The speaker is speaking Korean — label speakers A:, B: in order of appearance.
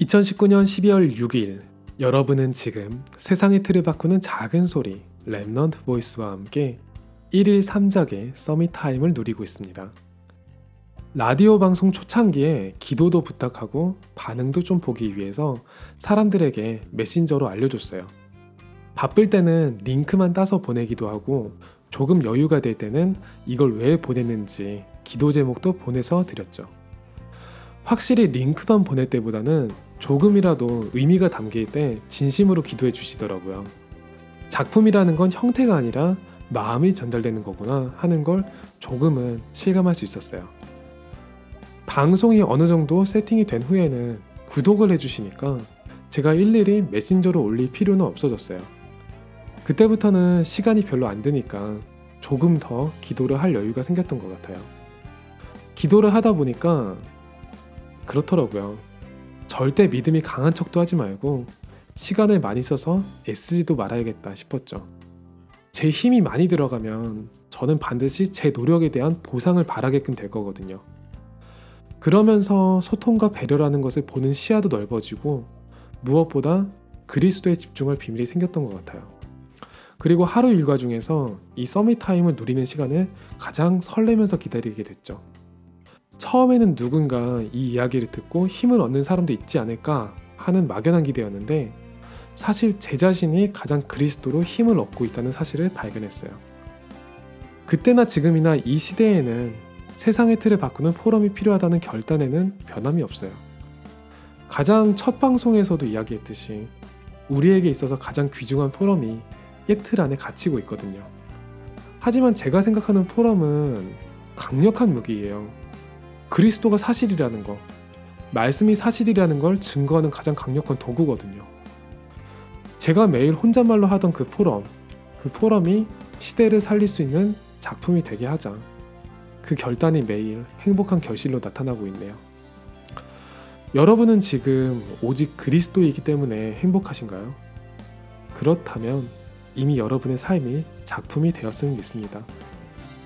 A: 2019년 12월 6일 여러분은 지금 세상의 틀을 바꾸는 작은 소리 Remnant Voice와 함께 1일 3작의 Summit Time을 누리고 있습니다. 라디오 방송 초창기에 기도도 부탁하고 반응도 좀 보기 위해서 사람들에게 메신저로 알려줬어요. 바쁠 때는 링크만 따서 보내기도 하고 조금 여유가 될 때는 이걸 왜 보냈는지 기도 제목도 보내서 드렸죠. 확실히 링크만 보낼 때보다는 조금이라도 의미가 담길 때 진심으로 기도해 주시더라고요. 작품이라는 건 형태가 아니라 마음이 전달되는 거구나 하는 걸 조금은 실감할 수 있었어요. 방송이 어느 정도 세팅이 된 후에는 구독을 해주시니까 제가 일일이 메신저로 올릴 필요는 없어졌어요. 그때부터는 시간이 별로 안 드니까 조금 더 기도를 할 여유가 생겼던 것 같아요. 기도를 하다 보니까 그렇더라고요. 절대 믿음이 강한 척도 하지 말고 시간을 많이 써서 애쓰지도 말아야겠다 싶었죠. 제 힘이 많이 들어가면 저는 반드시 제 노력에 대한 보상을 바라게끔 될 거거든요. 그러면서 소통과 배려라는 것을 보는 시야도 넓어지고 무엇보다 그리스도에 집중할 비밀이 생겼던 것 같아요. 그리고 하루 일과 중에서 이 Summit Time을 누리는 시간을 가장 설레면서 기다리게 됐죠. 처음에는 누군가 이 이야기를 듣고 힘을 얻는 사람도 있지 않을까 하는 막연한 기대였는데 사실 제 자신이 가장 그리스도로 힘을 얻고 있다는 사실을 발견했어요. 그때나 지금이나 이 시대에는 세상의 틀을 바꾸는 포럼이 필요하다는 결단에는 변함이 없어요. 가장 첫 방송에서도 이야기했듯이 우리에게 있어서 가장 귀중한 포럼이 옛틀 안에 갇히고 있거든요. 하지만 제가 생각하는 포럼은 강력한 무기예요. 그리스도가 사실이라는 거, 말씀이 사실이라는 걸 증거하는 가장 강력한 도구거든요. 제가 매일 혼잣말로 하던 그 포럼, 그 포럼이 시대를 살릴 수 있는 작품이 되게 하자. 그 결단이 매일 행복한 결실로 나타나고 있네요. 여러분은 지금 오직 그리스도이기 때문에 행복하신가요? 그렇다면 이미 여러분의 삶이 작품이 되었음을 믿습니다.